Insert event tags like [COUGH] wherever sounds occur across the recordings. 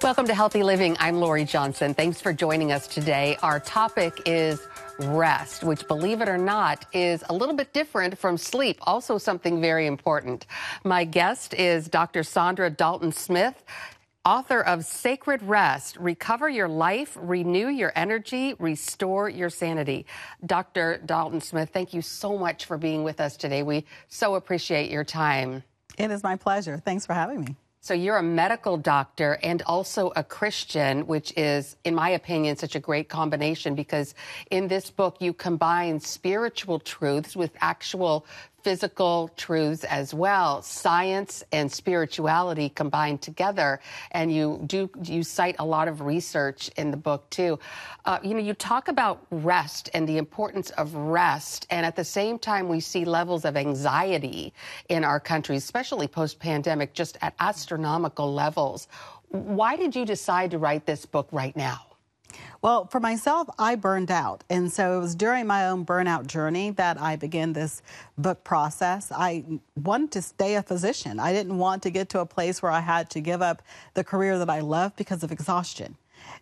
Welcome to Healthy Living. I'm Lori Johnson. Thanks for joining us today. Our topic is rest, which, believe it or not, is a little bit different from sleep, also something very important. My guest is Dr. Saundra Dalton Smith author of Sacred Rest Recover Your Life, Renew Your Energy, Restore Your Sanity. Dr. Dalton Smith, thank you so much for being with us today. We so appreciate your time. It is my pleasure. Thanks for having me. So, you're a medical doctor and also a Christian, which is, in my opinion, such a great combination because in this book you combine spiritual truths with actual physical truths as well, science and spirituality combined together. And you do you cite a lot of research in the book too. Uh, you know, you talk about rest and the importance of rest, and at the same time, we see levels of anxiety in our country, especially post pandemic, just at astronomical levels. Why did you decide to write this book right now? Well, for myself, I burned out. And so it was during my own burnout journey that I began this book process. I wanted to stay a physician. I didn't want to get to a place where I had to give up the career that I love because of exhaustion.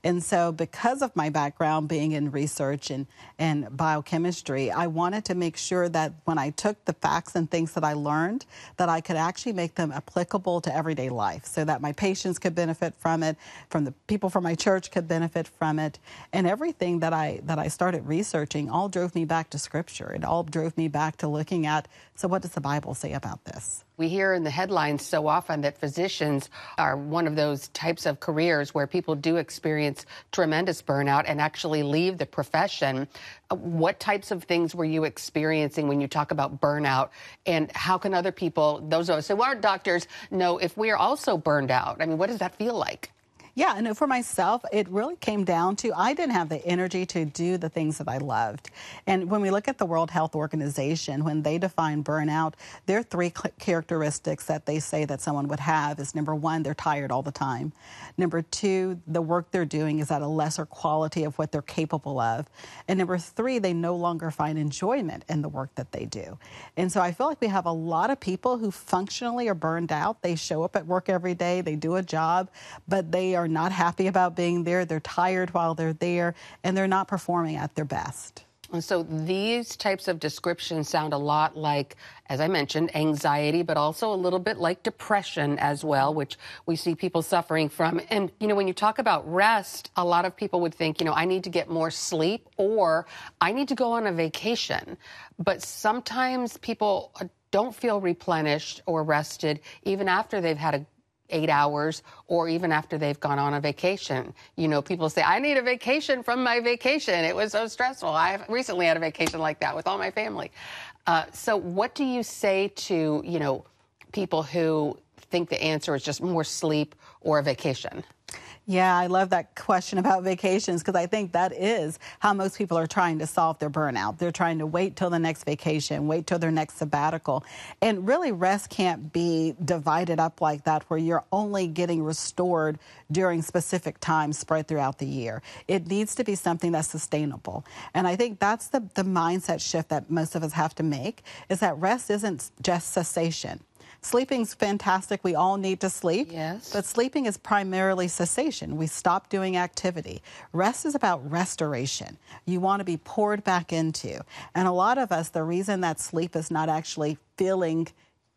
And so, because of my background being in research and, and biochemistry, I wanted to make sure that when I took the facts and things that I learned, that I could actually make them applicable to everyday life so that my patients could benefit from it, from the people from my church could benefit from it. And everything that I that I started researching all drove me back to scripture. It all drove me back to looking at so what does the Bible say about this? We hear in the headlines so often that physicians are one of those types of careers where people do experience tremendous burnout and actually leave the profession. Uh, what types of things were you experiencing when you talk about burnout? And how can other people, those of us who aren't doctors, know if we are also burned out? I mean, what does that feel like? Yeah, and for myself, it really came down to I didn't have the energy to do the things that I loved. And when we look at the World Health Organization, when they define burnout, there are three characteristics that they say that someone would have is number one, they're tired all the time. Number two, the work they're doing is at a lesser quality of what they're capable of. And number three, they no longer find enjoyment in the work that they do. And so I feel like we have a lot of people who functionally are burned out. They show up at work every day, they do a job, but they are are not happy about being there, they're tired while they're there, and they're not performing at their best. And so these types of descriptions sound a lot like, as I mentioned, anxiety, but also a little bit like depression as well, which we see people suffering from. And, you know, when you talk about rest, a lot of people would think, you know, I need to get more sleep or I need to go on a vacation. But sometimes people don't feel replenished or rested even after they've had a eight hours or even after they've gone on a vacation. You know, people say, I need a vacation from my vacation. It was so stressful. I recently had a vacation like that with all my family. Uh, so, what do you say to, you know, people who think the answer is just more sleep or a vacation? Yeah, I love that question about vacations because I think that is how most people are trying to solve their burnout. They're trying to wait till the next vacation, wait till their next sabbatical. And really, rest can't be divided up like that where you're only getting restored during specific times spread throughout the year. It needs to be something that's sustainable. And I think that's the, the mindset shift that most of us have to make is that rest isn't just cessation. Sleeping's fantastic. We all need to sleep. Yes. But sleeping is primarily cessation. We stop doing activity. Rest is about restoration. You want to be poured back into. And a lot of us, the reason that sleep is not actually feeling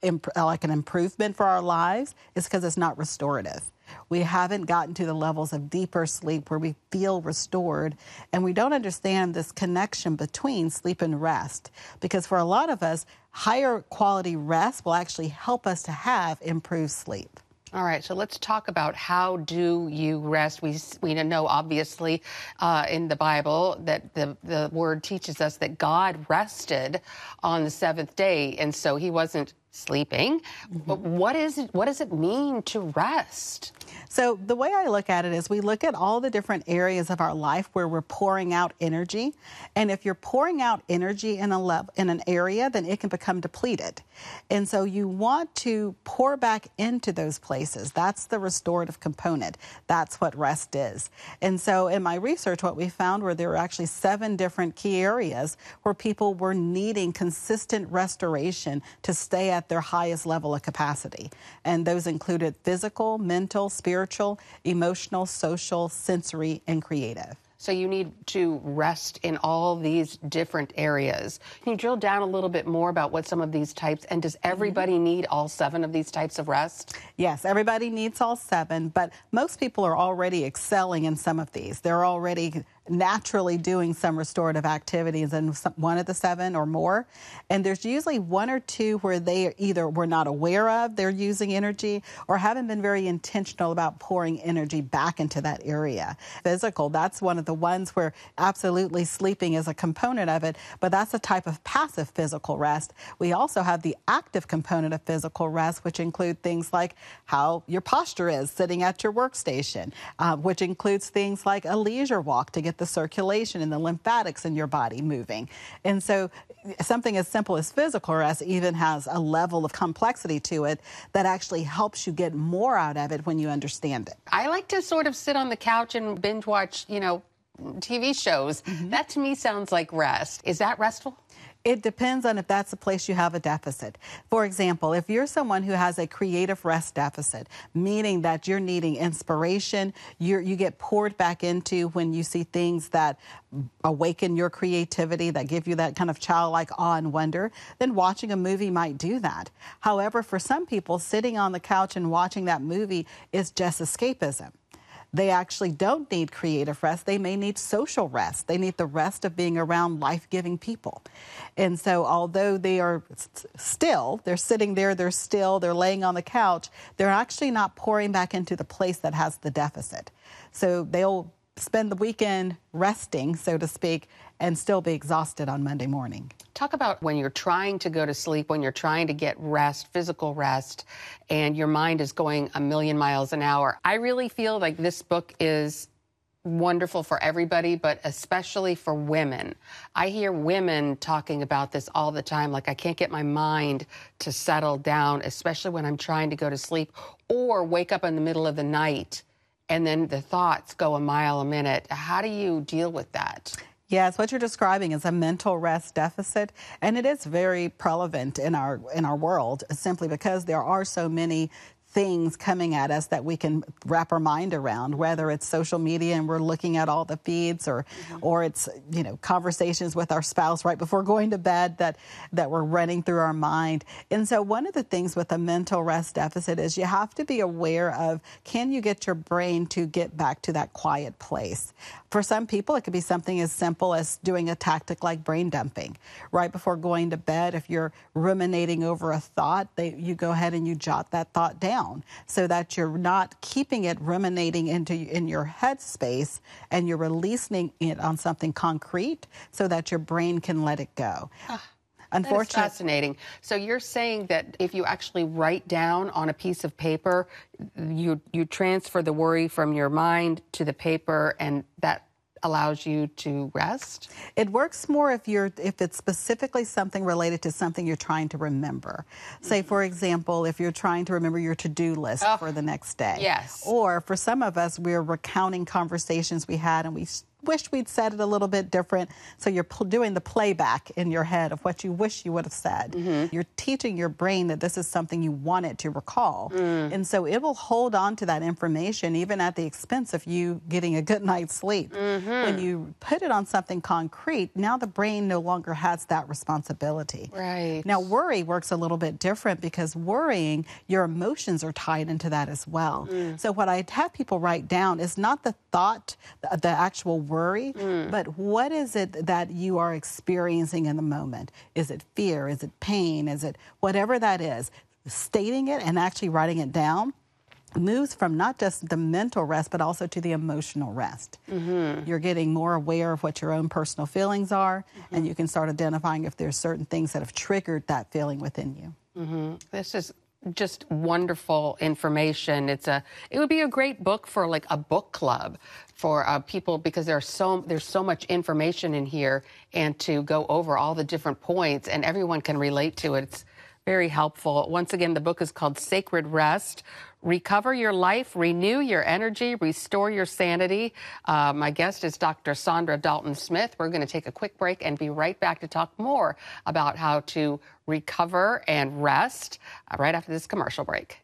imp- like an improvement for our lives is because it's not restorative. We haven't gotten to the levels of deeper sleep where we feel restored, and we don't understand this connection between sleep and rest. Because for a lot of us, higher quality rest will actually help us to have improved sleep. All right, so let's talk about how do you rest. We we know obviously uh, in the Bible that the the word teaches us that God rested on the seventh day, and so He wasn't sleeping. Mm-hmm. But what is it, what does it mean to rest? So the way I look at it is we look at all the different areas of our life where we're pouring out energy. And if you're pouring out energy in a level, in an area, then it can become depleted. And so you want to pour back into those places. That's the restorative component. That's what rest is. And so in my research, what we found were there were actually seven different key areas where people were needing consistent restoration to stay at at their highest level of capacity. And those included physical, mental, spiritual, emotional, social, sensory, and creative. So you need to rest in all these different areas. Can you drill down a little bit more about what some of these types and does everybody mm-hmm. need all seven of these types of rest? Yes, everybody needs all seven, but most people are already excelling in some of these. They're already naturally doing some restorative activities in one of the seven or more. And there's usually one or two where they either were not aware of they're using energy or haven't been very intentional about pouring energy back into that area. Physical, that's one of the ones where absolutely sleeping is a component of it, but that's a type of passive physical rest. We also have the active component of physical rest, which include things like how your posture is sitting at your workstation, uh, which includes things like a leisure walk to get the circulation and the lymphatics in your body moving. And so something as simple as physical rest even has a level of complexity to it that actually helps you get more out of it when you understand it. I like to sort of sit on the couch and binge watch, you know, TV shows. Mm-hmm. That to me sounds like rest. Is that restful? It depends on if that's a place you have a deficit. For example, if you're someone who has a creative rest deficit, meaning that you're needing inspiration, you you get poured back into when you see things that awaken your creativity, that give you that kind of childlike awe and wonder, then watching a movie might do that. However, for some people, sitting on the couch and watching that movie is just escapism. They actually don't need creative rest. They may need social rest. They need the rest of being around life giving people. And so, although they are still, they're sitting there, they're still, they're laying on the couch, they're actually not pouring back into the place that has the deficit. So, they'll spend the weekend resting, so to speak, and still be exhausted on Monday morning. Talk about when you're trying to go to sleep, when you're trying to get rest, physical rest, and your mind is going a million miles an hour. I really feel like this book is wonderful for everybody, but especially for women. I hear women talking about this all the time. Like, I can't get my mind to settle down, especially when I'm trying to go to sleep or wake up in the middle of the night and then the thoughts go a mile a minute. How do you deal with that? Yes, what you're describing is a mental rest deficit, and it is very prevalent in our in our world simply because there are so many things coming at us that we can wrap our mind around whether it's social media and we're looking at all the feeds or mm-hmm. or it's you know conversations with our spouse right before going to bed that that we're running through our mind and so one of the things with a mental rest deficit is you have to be aware of can you get your brain to get back to that quiet place for some people it could be something as simple as doing a tactic like brain dumping right before going to bed if you're ruminating over a thought they, you go ahead and you jot that thought down so that you're not keeping it ruminating into in your head space and you're releasing it on something concrete so that your brain can let it go. Ah. Unfortunately, fascinating. So you're saying that if you actually write down on a piece of paper, you you transfer the worry from your mind to the paper, and that allows you to rest? It works more if you're if it's specifically something related to something you're trying to remember. Say mm-hmm. for example, if you're trying to remember your to-do list oh, for the next day. Yes. Or for some of us we're recounting conversations we had and we wish we'd said it a little bit different. So you're pl- doing the playback in your head of what you wish you would have said. Mm-hmm. You're teaching your brain that this is something you want it to recall. Mm. And so it will hold on to that information even at the expense of you getting a good night's sleep. Mm-hmm. When you put it on something concrete, now the brain no longer has that responsibility. Right. Now worry works a little bit different because worrying, your emotions are tied into that as well. Mm. So what I have people write down is not the thought, the, the actual worry, mm. but what is it that you are experiencing in the moment? Is it fear? Is it pain? Is it whatever that is? Stating it and actually writing it down moves from not just the mental rest, but also to the emotional rest. Mm-hmm. You're getting more aware of what your own personal feelings are, mm-hmm. and you can start identifying if there's certain things that have triggered that feeling within you. Mm-hmm. This is just wonderful information. It's a it would be a great book for like a book club for uh, people because there's so there's so much information in here and to go over all the different points and everyone can relate to it. It's very helpful. Once again, the book is called Sacred Rest. Recover your life, renew your energy, restore your sanity. Uh, my guest is Dr. Saundra Dalton Smith. We're going to take a quick break and be right back to talk more about how to recover and rest uh, right after this commercial break.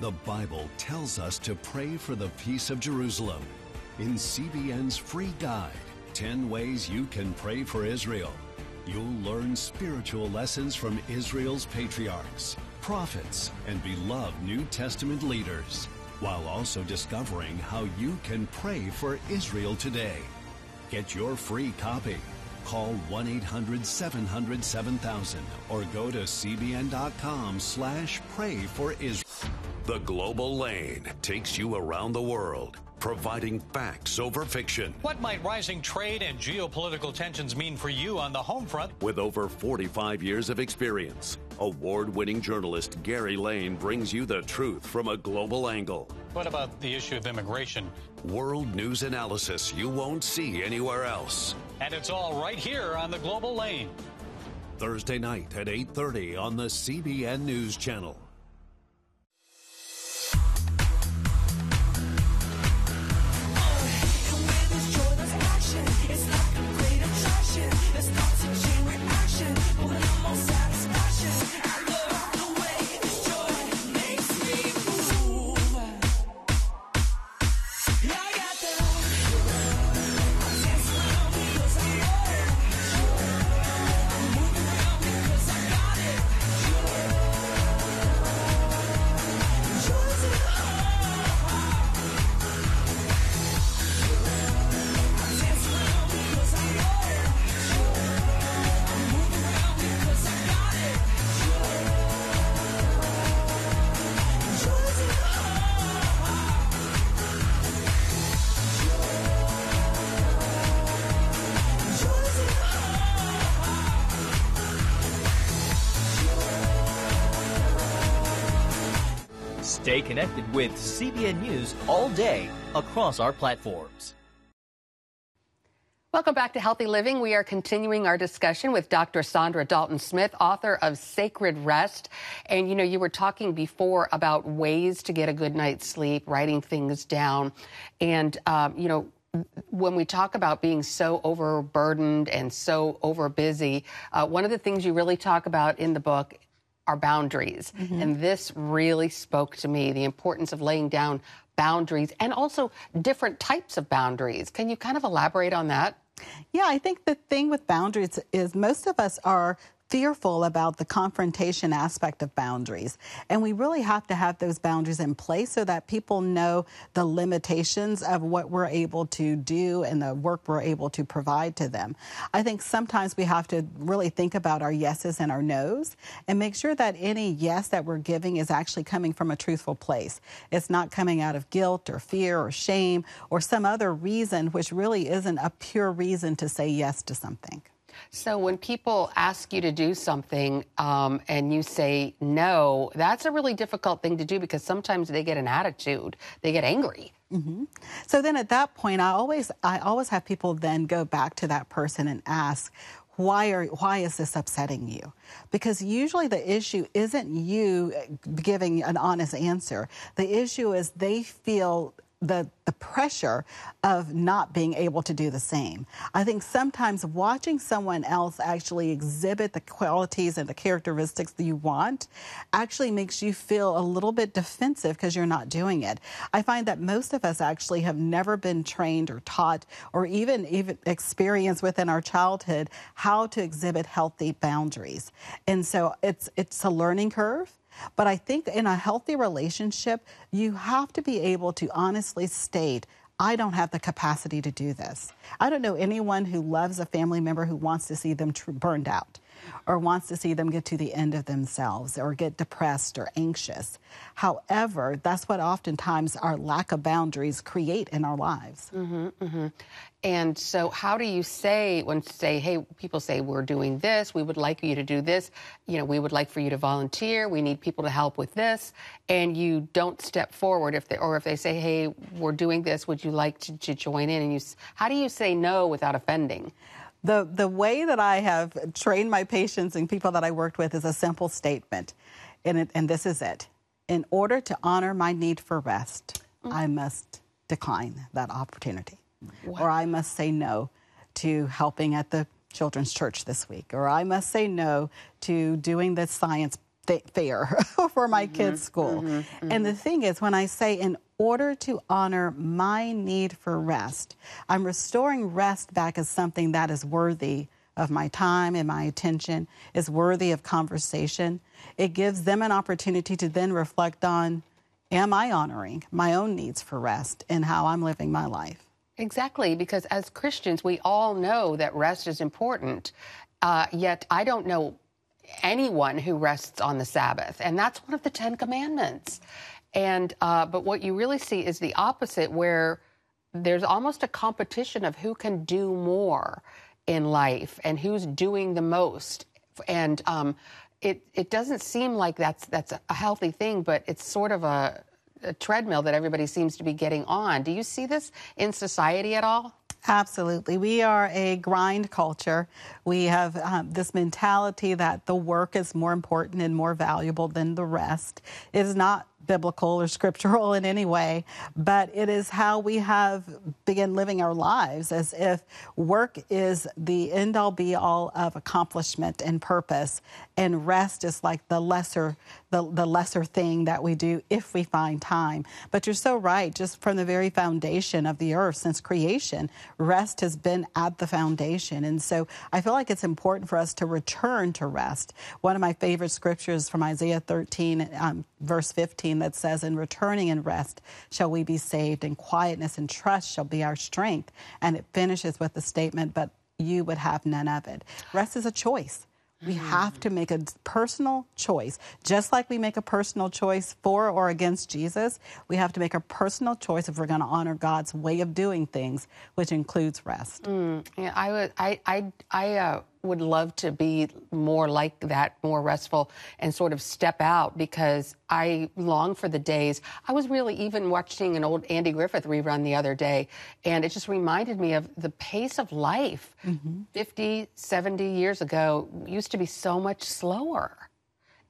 The Bible tells us to pray for the peace of Jerusalem. In CBN's free guide, 10 Ways You Can Pray for Israel, you'll learn spiritual lessons from Israel's patriarchs, prophets, and beloved New Testament leaders, while also discovering how you can pray for Israel today. Get your free copy. Call 1-800-700-7000 or go to cbn.com slash pray for Israel. The Global Lane takes you around the world, providing facts over fiction. What might rising trade and geopolitical tensions mean for you on the home front? With over 45 years of experience, award winning journalist Gary Lane brings you the truth from a global angle. What about the issue of immigration? World news analysis you won't see anywhere else. And it's all right here on the Global Lane. Thursday night at 8:30 on the CBN News Channel. Stay connected with CBN News all day across our platforms. Welcome back to Healthy Living. We are continuing our discussion with Dr. Saundra Dalton Smith, author of Sacred Rest. And you know, you were talking before about ways to get a good night's sleep, writing things down. And, um, you know, when we talk about being so overburdened and so overbusy, uh, one of the things you really talk about in the book are boundaries. Mm-hmm. And this really spoke to me the importance of laying down boundaries and also different types of boundaries. Can you kind of elaborate on that? Yeah, I think the thing with boundaries is most of us are fearful about the confrontation aspect of boundaries. And we really have to have those boundaries in place so that people know the limitations of what we're able to do and the work we're able to provide to them. I think sometimes we have to really think about our yeses and our nos and make sure that any yes that we're giving is actually coming from a truthful place. It's not coming out of guilt or fear or shame or some other reason, which really isn't a pure reason to say yes to something. So when people ask you to do something um, and you say no, that's a really difficult thing to do because sometimes they get an attitude, they get angry. Mm-hmm. So then at that point, I always I always have people then go back to that person and ask, why are why is this upsetting you because usually the issue isn't you giving an honest answer the issue is they feel the, the pressure of not being able to do the same. I think sometimes watching someone else actually exhibit the qualities and the characteristics that you want actually makes you feel a little bit defensive because you're not doing it. I find that most of us actually have never been trained or taught or even even experienced within our childhood how to exhibit healthy boundaries. And so it's it's a learning curve. But I think in a healthy relationship, you have to be able to honestly state, I don't have the capacity to do this. I don't know anyone who loves a family member who wants to see them tr- burned out or wants to see them get to the end of themselves or get depressed or anxious. However, that's what oftentimes our lack of boundaries create in our lives. Mm-hmm, mm-hmm. And so, how do you say when say, hey, people say we're doing this, we would like you to do this, you know, we would like for you to volunteer, we need people to help with this, and you don't step forward if they or if they say, hey, we're doing this, would you like to, to join in? And you, how do you say no without offending? The, the way that I have trained my patients and people that I worked with is a simple statement, and, it, and this is it. In order to honor my need for rest, mm. I must decline that opportunity, wow. or I must say no to helping at the children's church this week, or I must say no to doing the science fair [LAUGHS] for my mm-hmm, kids' school. Mm-hmm, mm-hmm. And the thing is, when I say in order to honor my need for rest, I'm restoring rest back as something that is worthy of my time and my attention, is worthy of conversation. It gives them an opportunity to then reflect on am I honoring my own needs for rest and how I'm living my life? Exactly, because as Christians, we all know that rest is important. Uh, yet I don't know anyone who rests on the Sabbath, and that's one of the Ten Commandments. And uh, but what you really see is the opposite, where there's almost a competition of who can do more in life and who's doing the most. And um, it it doesn't seem like that's that's a healthy thing, but it's sort of a, a treadmill that everybody seems to be getting on. Do you see this in society at all? Absolutely. We are a grind culture. We have um, this mentality that the work is more important and more valuable than the rest. It is not biblical or scriptural in any way, but it is how we have begun living our lives as if work is the end all be all of accomplishment and purpose, and rest is like the lesser the, the lesser thing that we do if we find time. But you're so right, just from the very foundation of the earth since creation, rest has been at the foundation. And so I feel like it's important for us to return to rest. One of my favorite scriptures from Isaiah 13, um, verse 15 that says, In returning and rest shall we be saved, and quietness and trust shall be our strength. And it finishes with the statement, But you would have none of it. Rest is a choice. We have to make a personal choice. Just like we make a personal choice for or against Jesus, we have to make a personal choice if we're going to honor God's way of doing things, which includes rest. Mm, yeah, I would. I. I. I. Uh, would love to be more like that, more restful, and sort of step out because I long for the days. I was really even watching an old Andy Griffith rerun the other day, and it just reminded me of the pace of life mm-hmm. 50, 70 years ago used to be so much slower.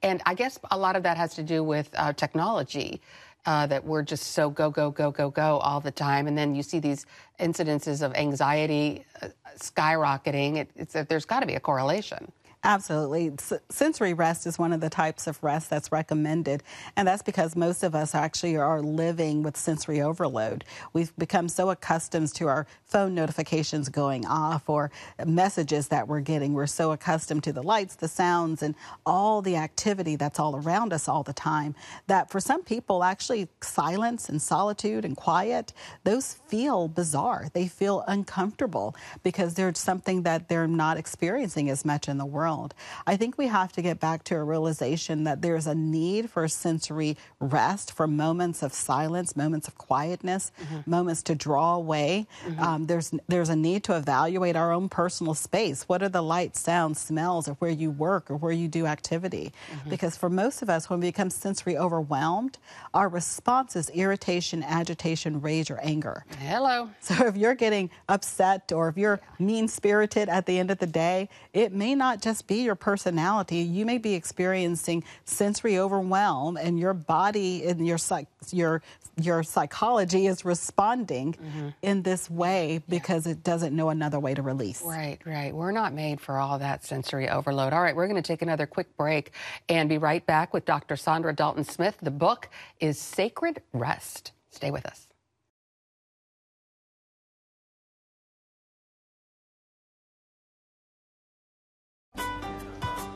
And I guess a lot of that has to do with uh, technology uh, that we're just so go, go, go, go, go all the time. And then you see these incidences of anxiety uh, skyrocketing. It, there's got to be a correlation. Absolutely. S- sensory rest is one of the types of rest that's recommended, and that's because most of us actually are living with sensory overload. We've become so accustomed to our phone notifications going off or messages that we're getting. We're so accustomed to the lights, the sounds, and all the activity that's all around us all the time that for some people, actually, silence and solitude and quiet, those feel bizarre. They feel uncomfortable because there's something that they're not experiencing as much in the world world. I think we have to get back to a realization that there's a need for sensory rest, for moments of silence, moments of quietness, mm-hmm. moments to draw away. Mm-hmm. Um, there's there's a need to evaluate our own personal space. What are the lights, sounds, smells of where you work or where you do activity? Mm-hmm. Because for most of us, when we become sensory overwhelmed, our response is irritation, agitation, rage, or anger. Hello. So if you're getting upset or if you're mean spirited at the end of the day, it may not just just be your personality. You may be experiencing sensory overwhelm, and your body and your your your psychology is responding mm-hmm. in this way because yeah. it doesn't know another way to release. Right, right. We're not made for all that sensory overload. All right, we're going to take another quick break and be right back with Dr. Saundra Dalton Smith. The book is Sacred Rest. Stay with us.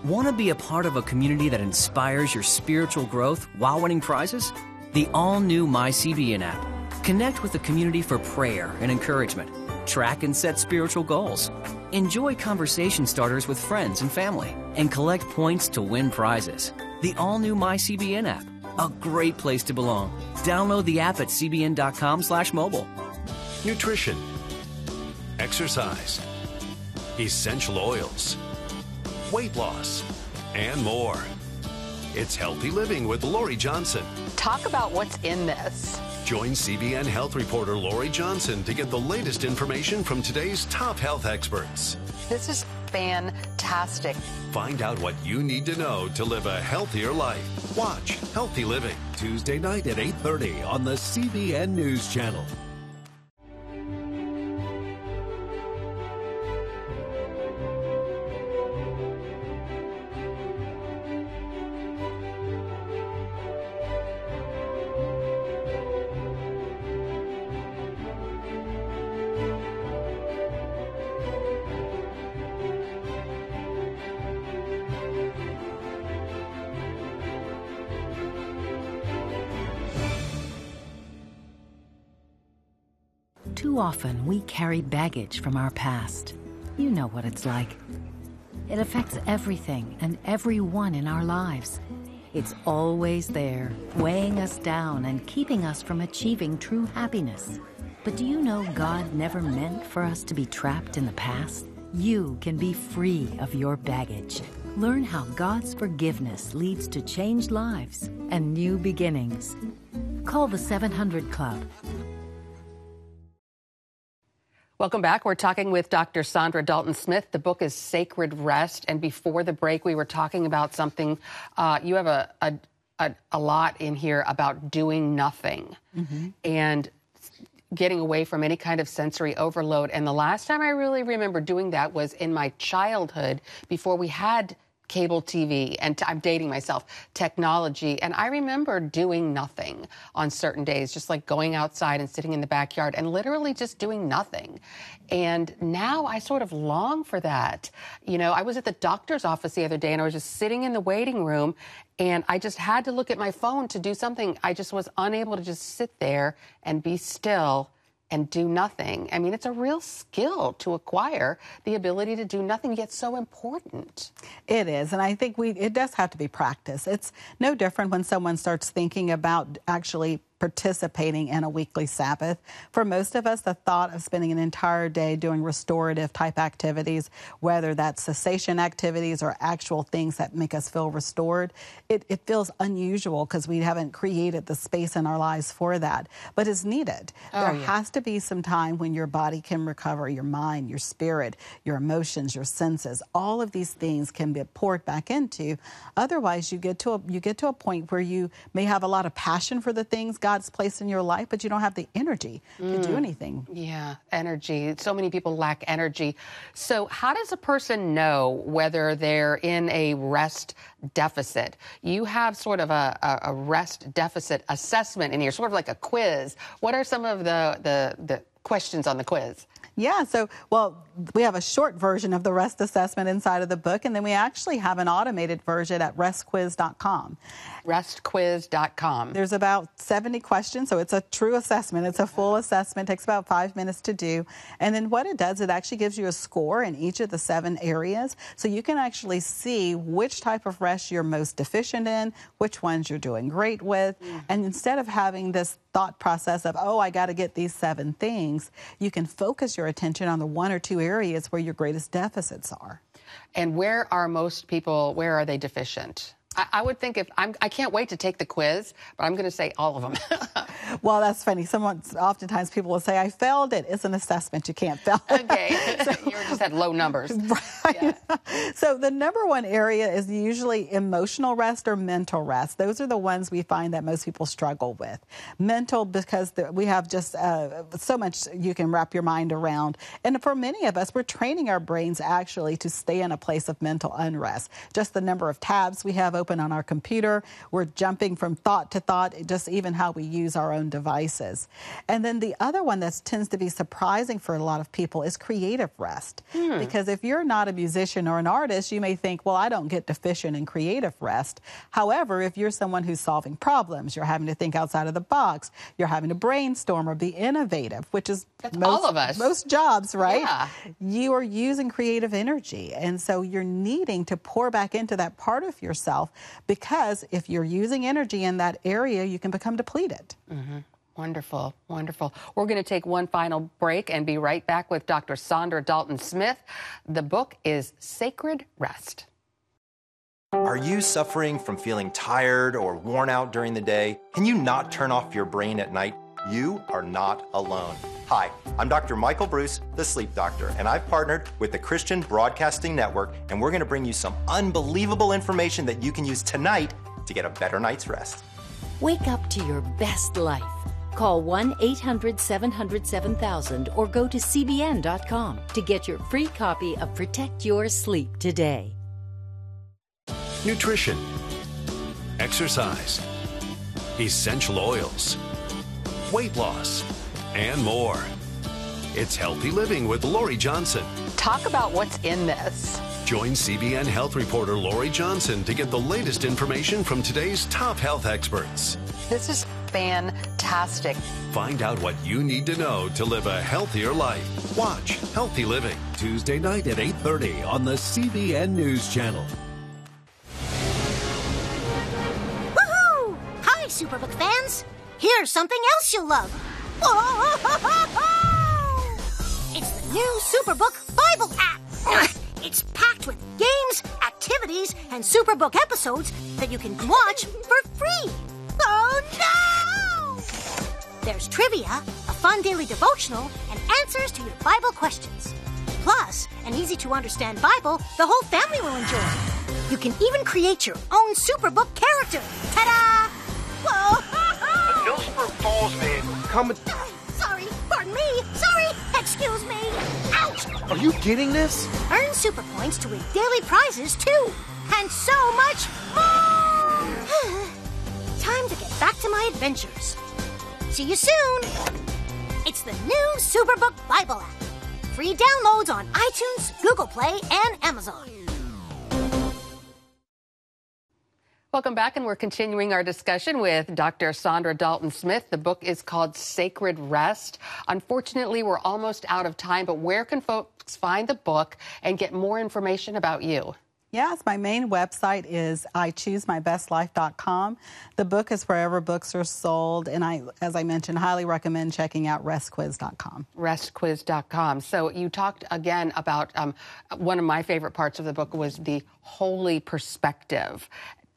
Want to be a part of a community that inspires your spiritual growth while winning prizes? The all new MyCBN app. Connect with the community for prayer and encouragement. Track and set spiritual goals. Enjoy conversation starters with friends and family. And collect points to win prizes. The all new MyCBN app. A great place to belong. Download the app at cbn.com slash mobile. Nutrition. Exercise. Essential oils weight loss, and more. It's Healthy Living with Lori Johnson. Talk about what's in this. Join CBN health reporter Lori Johnson to get the latest information from today's top health experts. This is fantastic. Find out what you need to know to live a healthier life. Watch Healthy Living Tuesday night at 8:30 on the CBN News Channel. Often we carry baggage from our past. You know what it's like. It affects everything and everyone in our lives. It's always there, weighing us down and keeping us from achieving true happiness. But do you know God never meant for us to be trapped in the past? You can be free of your baggage. Learn how God's forgiveness leads to changed lives and new beginnings. Call the 700 Club Welcome back. We're talking with Dr. Saundra Dalton Smith. The book is Sacred Rest. And before the break, we were talking about something. Uh, you have a, a, a, a, lot in here about doing nothing mm-hmm. and getting away from any kind of sensory overload. And the last time I really remember doing that was in my childhood before we had cable TV and i am dating myself, technology. And I remember doing nothing on certain days, just like going outside and sitting in the backyard and literally just doing nothing. And now I sort of long for that. You know, I was at the doctor's office the other day and I was just sitting in the waiting room and I just had to look at my phone to do something. I just was unable to just sit there and be still and do nothing. I mean, it's a real skill to acquire the ability to do nothing, yet so important. It is. And I think we it does have to be practice. It's no different when someone starts thinking about actually participating in a weekly Sabbath. For most of us, the thought of spending an entire day doing restorative type activities, whether that's cessation activities or actual things that make us feel restored, it, it feels unusual because we haven't created the space in our lives for that. But it's needed. Oh, there yeah. has to be some time when your body can recover, your mind, your spirit, your emotions, your senses. All of these things can be poured back into. Otherwise, you get to a, you get to a point where you may have a lot of passion for the things God God's place in your life, but you don't have the energy mm. to do mm. anything. Yeah, energy. So many people lack energy. So, how does a person know whether they're in a rest deficit? You have sort of a, a rest deficit assessment in here, sort of like a quiz. What are some of the, the, the questions on the quiz? Yeah, so, well, we have a short version of the REST assessment inside of the book, and then we actually have an automated version at restquiz.com. Restquiz.com. There's about 70 questions, so it's a true assessment. It's a full assessment, takes about five minutes to do. And then what it does, it actually gives you a score in each of the seven areas, so you can actually see which type of rest you're most deficient in, which ones you're doing great with. Mm-hmm. And instead of having this thought process of, oh, I got to get these seven things, you can focus your attention on the one or two areas where your greatest deficits are. And where are most people, where are they deficient? I, I would think if I'm, I can't wait to take the quiz, but I'm going to say all of them. [LAUGHS] well, that's funny. Someone, oftentimes people will say, I failed it. It's an assessment. You can't fail. It. okay. [LAUGHS] [LAUGHS] so, you just had low numbers. Right. Yeah. So the number one area is usually emotional rest or mental rest. Those are the ones we find that most people struggle with. Mental, because we have just uh, so much you can wrap your mind around. And for many of us, we're training our brains actually to stay in a place of mental unrest. Just the number of tabs we have open on our computer. We're jumping from thought to thought, just even how we use our own devices. And then the other one that tends to be surprising for a lot of people is creative rest. Hmm. Because if you're not a musician or an artist, you may think, well, I don't get deficient in creative rest. However, if you're someone who's solving problems, you're having to think outside of the box, you're having to brainstorm or be innovative, which is most, all of us. most jobs, right? Yeah. You are using creative energy. And so you're needing to pour back into that part of yourself because if you're using energy in that area, you can become depleted. Mm-hmm. Wonderful, wonderful. We're going to take one final break and be right back with Dr. Saundra Dalton Smith. The book is Sacred Rest. Are you suffering from feeling tired or worn out during the day? Can you not turn off your brain at night? You are not alone. Hi, I'm Dr. Michael Breus, the sleep doctor, and I've partnered with the Christian Broadcasting Network, and we're going to bring you some unbelievable information that you can use tonight to get a better night's rest. Wake up to your best life. Call 1 800 700 7000 or go to CBN.com to get your free copy of Protect Your Sleep today. Nutrition, exercise, essential oils, weight loss, and more. It's Healthy Living with Lori Johnson. Talk about what's in this. Join CBN health reporter Lori Johnson to get the latest information from today's top health experts. This is fantastic. Find out what you need to know to live a healthier life. Watch Healthy Living Tuesday night at 8:30 on the CBN News Channel. Woohoo! Hi, Superbook fans. Here's something else you'll love. [LAUGHS] It's the new Superbook Bible app. It's packed with games, activities, and Superbook episodes that you can watch for free. Oh no! There's trivia, a fun daily devotional, and answers to your Bible questions. Plus, an easy to understand Bible the whole family will enjoy. You can even create your own Superbook character. Ta da! Coming. Sorry, pardon me. Sorry, excuse me. Ouch! Are you getting this? Earn super points to win daily prizes too, and so much more. [SIGHS] Time to get back to my adventures. See you soon. It's the new Superbook Bible app. Free downloads on iTunes, Google Play, and Amazon. Welcome back, and we're continuing our discussion with Dr. Saundra Dalton Smith. The book is called Sacred Rest. Unfortunately, we're almost out of time, but where can folks find the book and get more information about you? Yes, my main website is ichoosemybestlife.com. The book is wherever books are sold, and I, as I mentioned, highly recommend checking out restquiz.com. Restquiz.com. So you talked again about um, one of my favorite parts of the book was the holy perspective.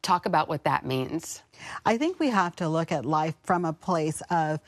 Talk about what that means. I think we have to look at life from a place of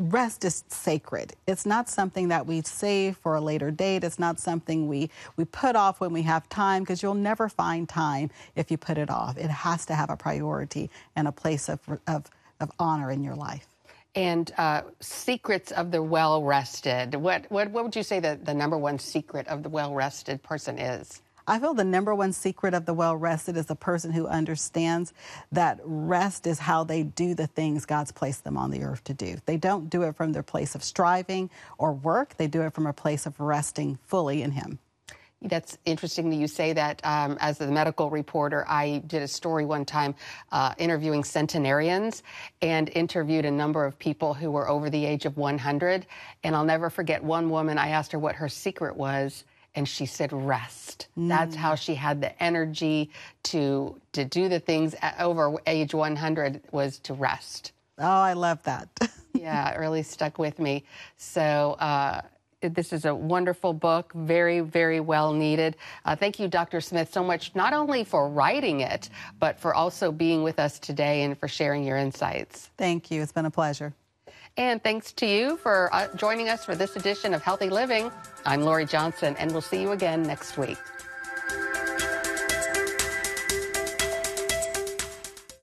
rest is sacred. It's not something that we save for a later date. It's not something we, we put off when we have time because you'll never find time if you put it off. It has to have a priority and a place of, of, of honor in your life. And uh, secrets of the well rested. What, what, what would you say that the number one secret of the well rested person is? I feel the number one secret of the well rested is a person who understands that rest is how they do the things God's placed them on the earth to do. They don't do it from their place of striving or work, they do it from a place of resting fully in Him. That's interesting that you say that. Um, as the medical reporter, I did a story one time uh, interviewing centenarians and interviewed a number of people who were over the age of 100. And I'll never forget one woman, I asked her what her secret was and she said rest. Mm. That's how she had the energy to to do the things over age 100 was to rest. Oh, I love that. [LAUGHS] yeah, it really stuck with me. So. Uh, this is a wonderful book, very, very well needed. Uh, thank you, Dr. Smith, so much, not only for writing it, but for also being with us today and for sharing your insights. Thank you. It's been a pleasure. And thanks to you for uh, joining us for this edition of Healthy Living. I'm Lori Johnson, and we'll see you again next week.